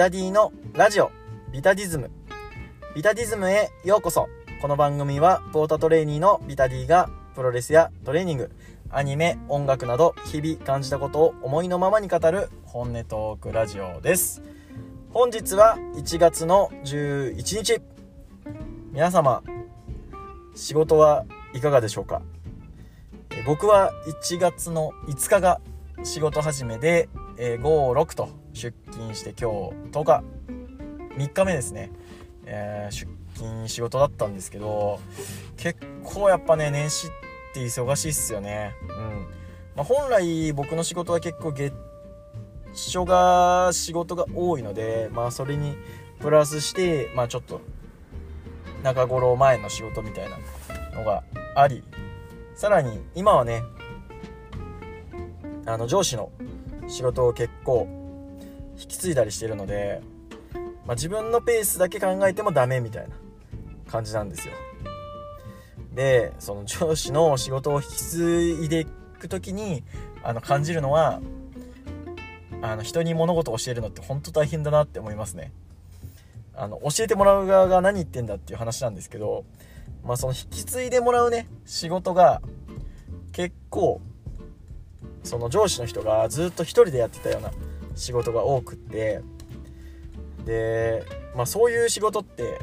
タディのラジオビタディズム。ビタディズムへようこそ。この番組はポータトレーニーのビタディがプロレスやトレーニングアニメ音楽など日々感じたことを思いのままに語る本音トークラジオです。本日は1月の11日。皆様仕事はいかがでしょうか？僕は1月の5日が仕事始めで、えー、56と出勤して今日10日3日目ですね、えー、出勤仕事だったんですけど結構やっぱね年始って忙しいっすよね。うん、まあ、本来僕の仕事は結構月初が仕事が多いのでまあそれにプラスしてまあちょっと中頃前の仕事みたいなのがありさらに今はねあの上司の仕事を結構引き継いだりしてるので、まあ、自分のペースだけ考えてもダメみたいな感じなんですよ。でその上司の仕事を引き継いでいく時にあの感じるのはあの人に物事を教えるのって本当大変だなって思いますね。あの教えてもらう側が何言ってんだっていう話なんですけどまあその引き継いでもらうね仕事が結構その上司の人がずっと1人でやってたような仕事が多くってでまあそういう仕事って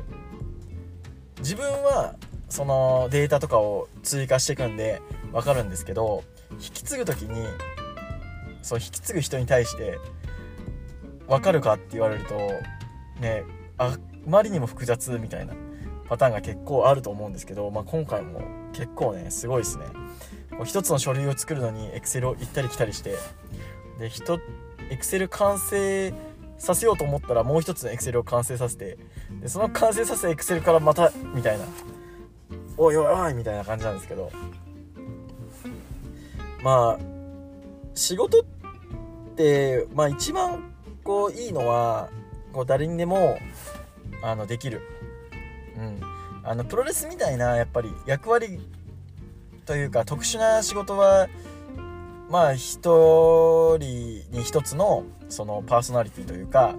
自分はそのデータとかを追加していくんで分かるんですけど引き継ぐ時にその引き継ぐ人に対して分かるかって言われるとねあまりにも複雑みたいなパターンが結構あると思うんですけど、まあ、今回も結構ねすごいですね。一つの書類を作るのに Excel を行ったり来たりしてで人 Excel 完成させようと思ったらもう一つの Excel を完成させてでその完成させた Excel からまたみたいなおいおいおいみたいな感じなんですけど。まあ仕事ってまあ一番こういいのはこう誰にでもあのできる。うん。あのプロレスみたいなやっぱり役割というか特殊な仕事はまあ一人に一つのそのパーソナリティというか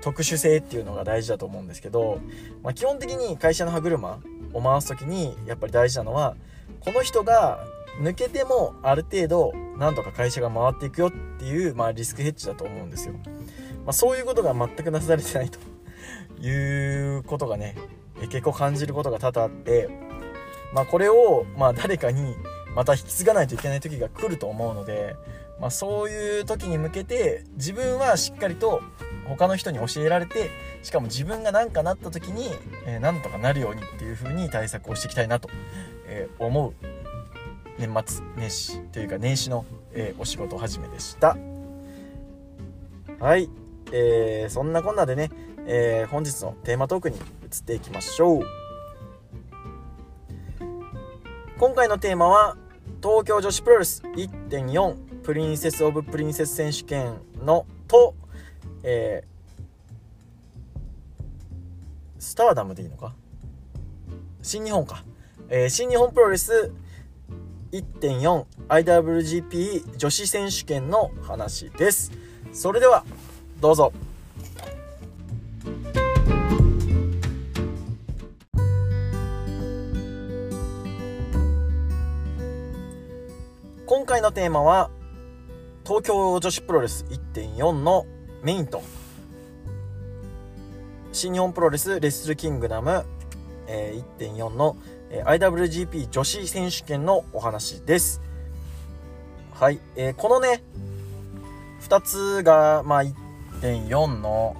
特殊性っていうのが大事だと思うんですけど、まあ、基本的に会社の歯車を回す時にやっぱり大事なのはこの人が抜けてもある程度なんとか会社が回っていくよっていう、まあ、リスクヘッジだと思うんですよ、まあ、そういうことが全くなされてないと。いうことがね結構感じることが多々あってまあ、これを、まあ、誰かにまた引き継がないといけない時が来ると思うので、まあ、そういう時に向けて自分はしっかりと他の人に教えられてしかも自分が何かなった時に、えー、なんとかなるようにっていう風に対策をしていきたいなと、えー、思う。年末年始というか年始の、えー、お仕事始めでした。はい、えー、そんなこんなでね、えー、本日のテーマトークに移っていきましょう。今回のテーマは東京女子プロレス1.4プリンセス・オブ・プリンセス選手権のと、えー、スターダムでいいのか？新日本か、えー、新日本プロレス 1.4IWGP 女子選手権の話です。それではどうぞ。回のテーマは東京女子プロレス1.4のメインと。新日本プロレスレッスルキングダム、えー、1.4の、えー、IWGP 女子選手権のお話です。はい、えー、このね2つが、まあ、1.4の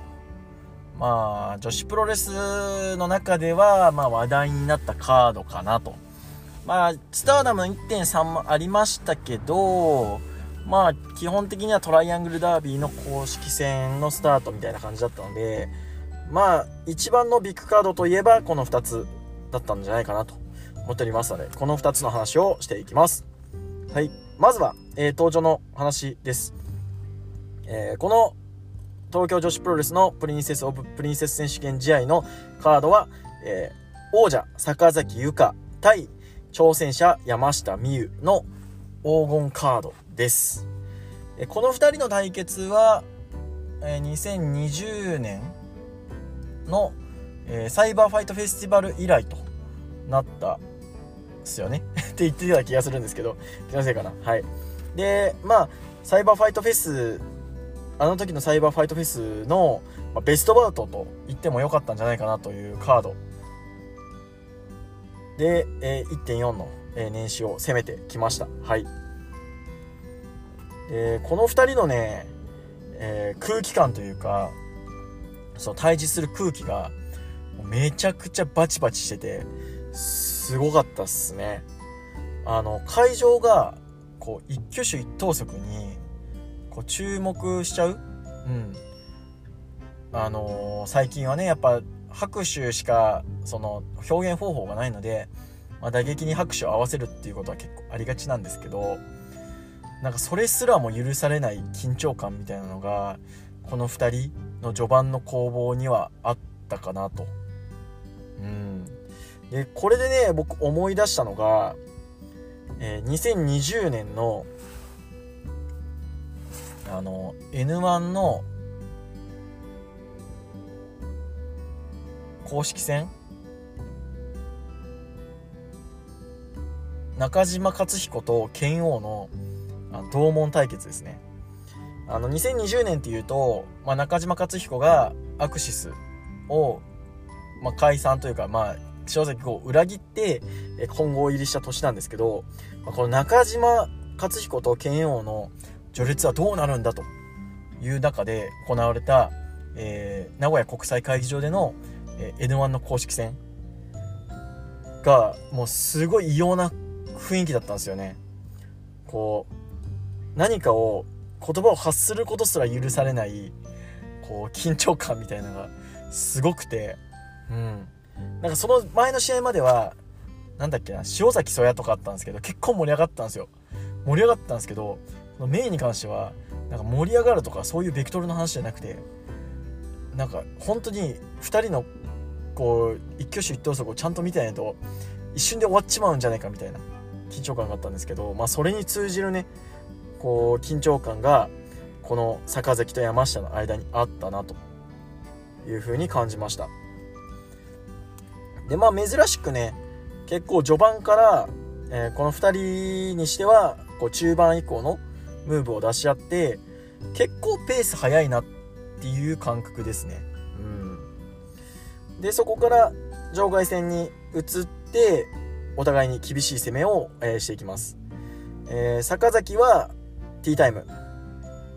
まあ女子プロレスの中では、まあ、話題になったカードかなと。まあ、スターダム1.3もありましたけど、まあ、基本的にはトライアングルダービーの公式戦のスタートみたいな感じだったので、まあ、一番のビッグカードといえば、この2つだったんじゃないかなと思っておりますので、この2つの話をしていきます。はい。まずは、えー、登場の話です。えー、この東京女子プロレスのプリンセス・オブ・プリンセス選手権試合のカードは、えー、王者坂崎優香対挑戦者山下美夢の黄金カードです。この2人の対決は、2020年の、サイバーファイトフェスティバル以来となったっすよね。って言ってた気がするんですけど気のせいかな。はい。でまあサイバーファイトフェスあの時のサイバーファイトフェスの、ベストバウトと言ってもよかったんじゃないかなというカードで、えー、1.4の、え年始を攻めてきました。はい。でこの2人のね、えー、空気感というかその対峙する空気がめちゃくちゃバチバチしててすごかったっすね。あの会場がこう一挙手一投足にこう注目しちゃう。うん。あのー、最近はねやっぱ拍手しかその表現方法がないので、まあ、打撃に拍手を合わせるっていうことは結構ありがちなんですけどなんかそれすらも許されない緊張感みたいなのがこの2人の序盤の攻防にはあったかなと。うん、でこれでね僕思い出したのが、えー、2020年のあの N1 の公式戦？中島克彦と剣王の同門対決ですね。あの2020年っていうと、まあ、中島克彦がアクシスを、まあ、解散というか、まあ、正直こう裏切って混合入りした年なんですけど、まあ、この中島克彦と剣王の序列はどうなるんだという中で行われた、えー、名古屋国際会議場での、え、N1 の公式戦がもうすごい異様な雰囲気だったんですよね。こう何かを言葉を発することすら許されないこう緊張感みたいなのがすごくてうんなんかその前の試合までは何だっけな塩崎曽谷とかあったんですけど結構盛り上がったんですよ盛り上がったんですけどメインに関してはなんか盛り上がるとかそういうベクトルの話じゃなくてなんか本当に2人のこう一挙手一投足をちゃんと見てないと一瞬で終わっちまうんじゃないかみたいな緊張感があったんですけどまあそれに通じるねこう緊張感がこの坂崎と山下の間にあったなというふうに感じました。でまあ珍しくね結構序盤から、えー、この2人にしてはこう中盤以降のムーブを出し合って結構ペース速いなっていう感覚ですね。でそこから場外戦に移ってお互いに厳しい攻めを、えー、していきます、えー、坂崎はティータイム。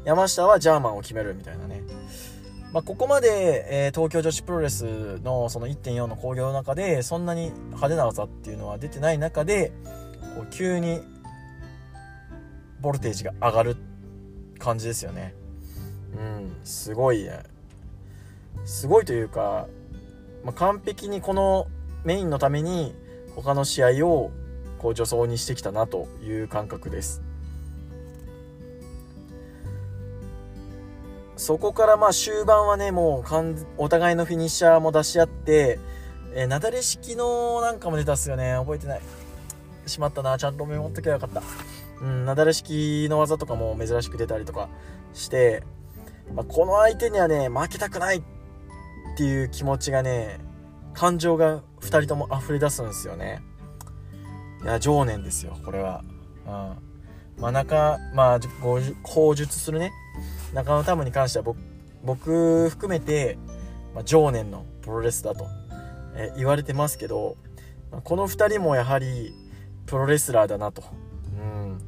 山下はジャーマンを決めるみたいなね、まあ、ここまで、えー、東京女子プロレスのその1.4の興行の中でそんなに派手な技っていうのは出てない中でこう急にボルテージが上がる感じですよね。うんすごいすごいというか、まあ、完璧にこのメインのために他の試合をこう助走にしてきたなという感覚ですそこからまあ終盤はね、もうかんお互いのフィニッシャーも出し合って、えー、なだれ式のなんかも出たっすよね。覚えてない。しまったな。ちゃんとメモっときゃよかった。うん、なだれ式の技とかも珍しく出たりとかして、まあ、この相手にはね、負けたくないっっていう気持ちがね、感情が2人とも溢れ出すんですよね。いや、情念ですよ、これは。うん。まあ、中、まあ、口述するね、中野タムに関しては僕含めて、まあ、常年のプロレスだと、え、言われてますけど、この2人もやはりプロレスラーだなと、うん、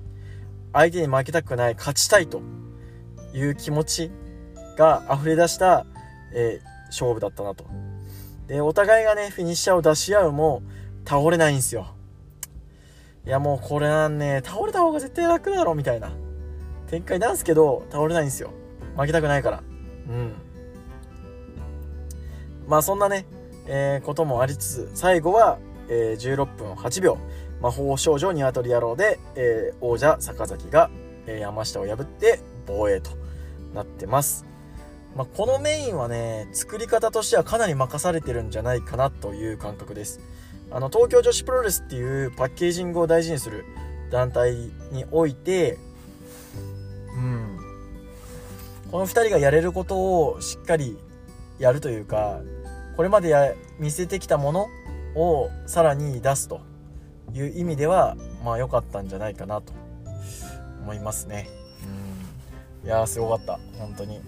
相手に負けたくない勝ちたいという気持ちが溢れ出した、えー、勝負だったなとでお互いがねフィニッシャーを出し合うも倒れないんですよいやもうこれなんね倒れた方が絶対楽だろみたいな展開なんですけど、倒れないんですよ。負けたくないから。うん。まあそんなね、えー、こともありつつ、最後は、えー、16分8秒、魔法少女ニワトリ野郎で、えー、王者坂崎が、えー、山下を破って防衛となってます。まあ、このメインはね、作り方としてはかなり任されてるんじゃないかなという感覚です。あの、東京女子プロレスっていうパッケージングを大事にする団体においてうん、この2人がやれることをしっかりやるというかこれまでや見せてきたものをさらに出すという意味ではまあ良かったんじゃないかなと思いますね。うん。いやーすごかった。本当に。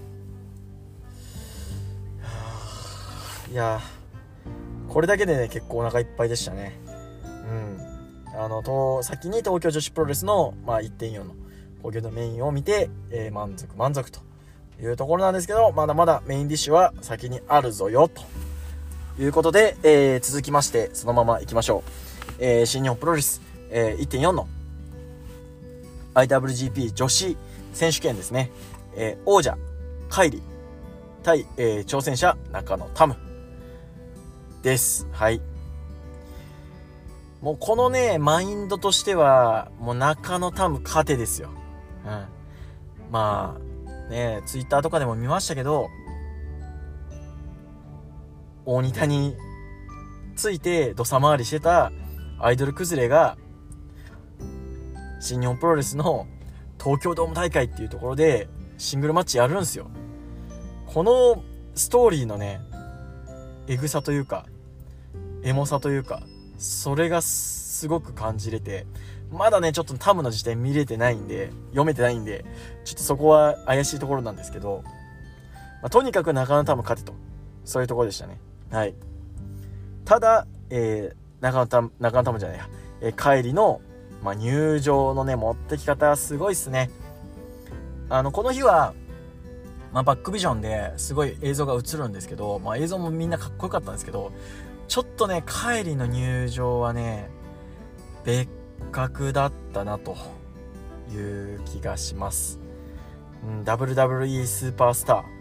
いやこれだけでね結構お腹いっぱいでしたね。うん。あのと先に東京女子プロレスの、まあ、1.4の興行のメインを見て、えー、満足満足というところなんですけどまだまだメインディッシュは先にあるぞよということで、えー、続きましてそのままいきましょう、えー、新日本プロレス、えー、1.4の IWGP 女子選手権ですね、えー、王者カイリ対、えー、挑戦者中野タム。です。はい。もうこのねマインドとしてはもう中野タム勝てですよ。うん。まあねツイッターとかでも見ましたけど大仁田について土佐回りしてたアイドル崩れが新日本プロレスの東京ドーム大会っていうところでシングルマッチやるんですよ。このストーリーのねエグさというかエモさというかそれがすごく感じれてまだねちょっとタムの時点見れてないんで読めてないんでちょっとそこは怪しいところなんですけど、まあ、とにかく中野タム勝てと。そういうところでしたね。はい。ただ、えー、中野タム中野タムじゃないや、えー、帰りの、まあ、入場のね持ってき方すごいっすね。あのこの日はまあ、バックビジョンですごい映像が映るんですけど、まあ、映像もみんなかっこよかったんですけどちょっとね帰りの入場はね別格だったなという気がします、うん、WWE スーパースター。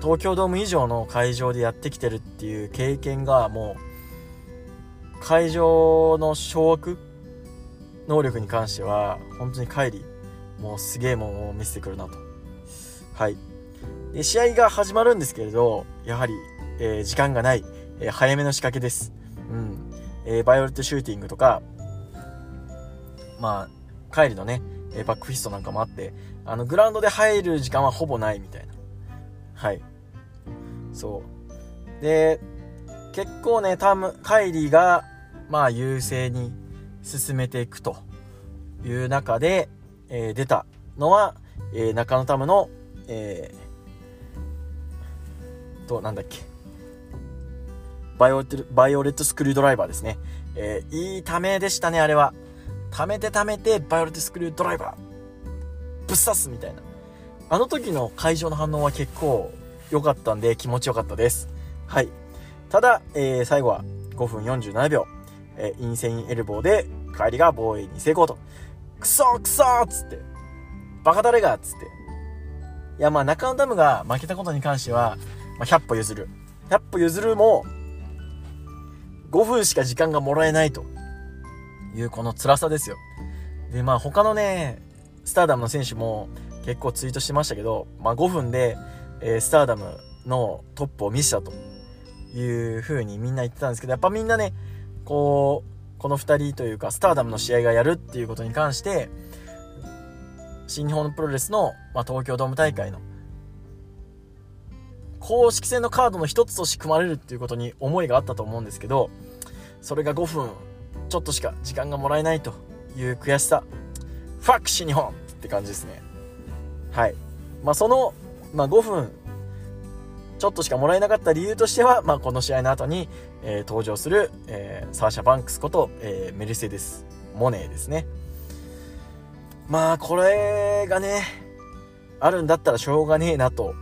東京ドーム以上の会場でやってきてるっていう経験がもう会場の掌握能力に関しては本当に KAIRIもうすげえもんを見せてくるなと。はい。で試合が始まるんですけれどやはり、えー、時間がない、えー、早めの仕掛けです。うん。えー、バイオレットシューティングとかまあ KAIRIのねえバックフィストなんかもあってあのグラウンドで入る時間はほぼないみたいな。はい。そう。で結構ねタムカイリーがまあ優勢に進めていくという中で、えー、出たのは、えー、中野タムの、えー、となんだっけ。バイオレットバイオレットスクリュードライバーですね、えー、いいためでしたねあれは貯めて貯めてバイオレットスクリュードライバーぶっ刺すみたいなあの時の会場の反応は結構良かったんで気持ちよかったです。はい。ただ、えー、最後は5分47秒、えー、インセインエルボーで帰りが防衛に成功と。クソクソっつって。バカ誰がっつって。いや、まあ中野ダムが負けたことに関しては、まあ、100歩譲る。100歩譲るも、5分しか時間がもらえないというこの辛さですよ。で、まあ他のね、スターダムの選手も結構ツイートしてましたけど、まあ5分でえー、スターダムのトップを見せたという風にみんな言ってたんですけどやっぱみんなねこうこの2人というかスターダムの試合がやるっていうことに関して新日本プロレスの、まあ、東京ドーム大会の公式戦のカードの一つとして組まれるっていうことに思いがあったと思うんですけどそれが5分ちょっとしか時間がもらえないという悔しさ。ファック新日本って感じですね。はい。まあそのまあ、5分ちょっとしかもらえなかった理由としては、まあ、この試合の後に、えー、登場する、えー、サーシャ・バンクスこと、えー、メルセデス・モネーですね。まあこれがねあるんだったらしょうがねえなと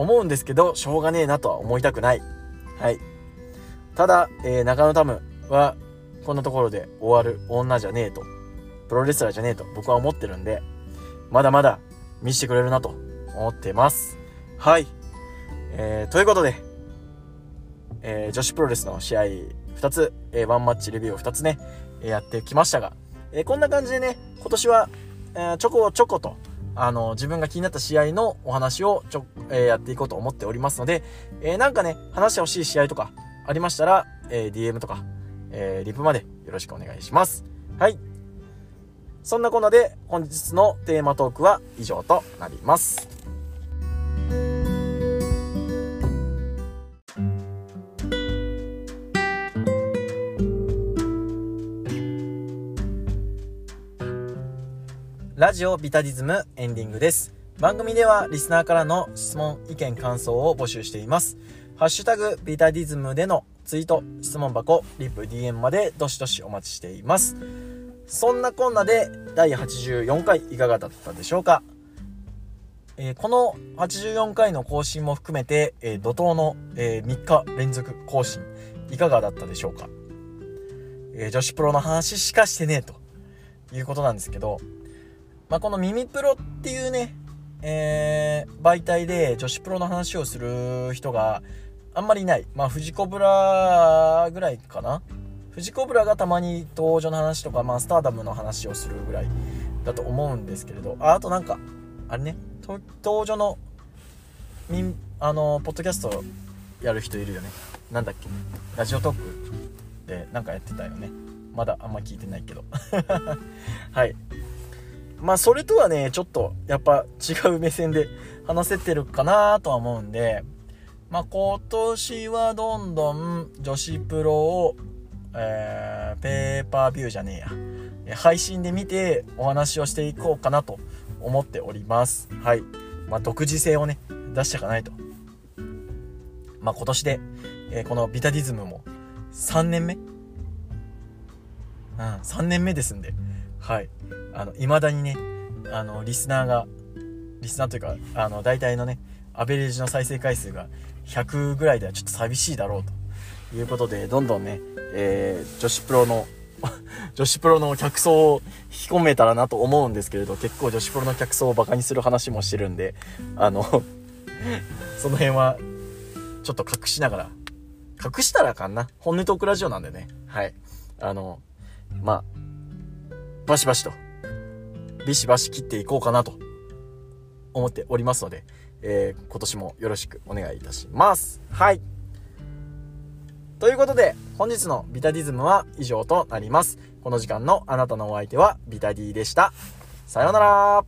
思うんですけどしょうがねえなとは思いたくない。はい。ただ、えー、中野タムはこんなところで終わる女じゃねえとプロレスラーじゃねえと僕は思ってるんでまだまだ見せてくれるなと思ってます。はい。えー、ということで、えー、女子プロレスの試合2つ、えー、ワンマッチレビューを2つね、えやってきましたが、えこんな感じでね、今年は、えちょこちょこと、あの、自分が気になった試合のお話をちょ、えやっていこうと思っておりますので、えなんかね、話してほしい試合とかありましたら、え DM とか、えリプまでよろしくお願いします。はい。そんなこんなで本日のテーマトークは以上となります。ラジオビタディズムエンディングです。番組ではリスナーからの質問、意見、感想を募集しています。ハッシュタグビタディズムでのツイート、質問箱、リップ、DM までどしどしお待ちしています。そんなこんなで第84回いかがだったでしょうか？えー、この84回の更新も含めて、えー、怒涛の、えー、3日連続更新いかがだったでしょうか、え女子プロの話しかしてねえということなんですけど、まあ、この耳プロっていうね、えー、媒体で女子プロの話をする人があんまりいない。まあ、藤子ブラぐらいかな藤子ブラがたまに登場の話とか、まあ、スターダムの話をするぐらいだと思うんですけれど、あ、あとなんか、あれね、登場の、みん、あの、ポッドキャストやる人いるよね。なんだっけラジオトークでなんかやってたよね。まだあんま聞いてないけど。はい。まあそれとはね、ちょっとやっぱ違う目線で話せてるかなとは思うんで、まあ今年はどんどん女子プロを、えー、ペーパービューじゃねえや、配信で見てお話をしていこうかなと思っております。はい。まあ独自性をね、出していかないと。まあ今年で、えー、このビタディズムも3年目？うん、3年目ですんで、はい。あの、未だにね、あの、リスナーが、リスナーというか、あの、大体のね、アベレージの再生回数が100ぐらいではちょっと寂しいだろうということで、どんどんね、えー、女子プロの 女子プロの客層を引き込めたらなと思うんですけれど、結構女子プロの客層をバカにする話もしてるんで、あの その辺は、ちょっと隠しながら、隠したらあかんな。本音トークラジオなんでね。はい。あの、まあ、バシバシとビシバシ切っていこうかなと思っておりますので、えー、今年もよろしくお願いいたします。はい。ということで、本日のビタディズムは以上となります。この時間のあなたのお相手はビタディでした。さようなら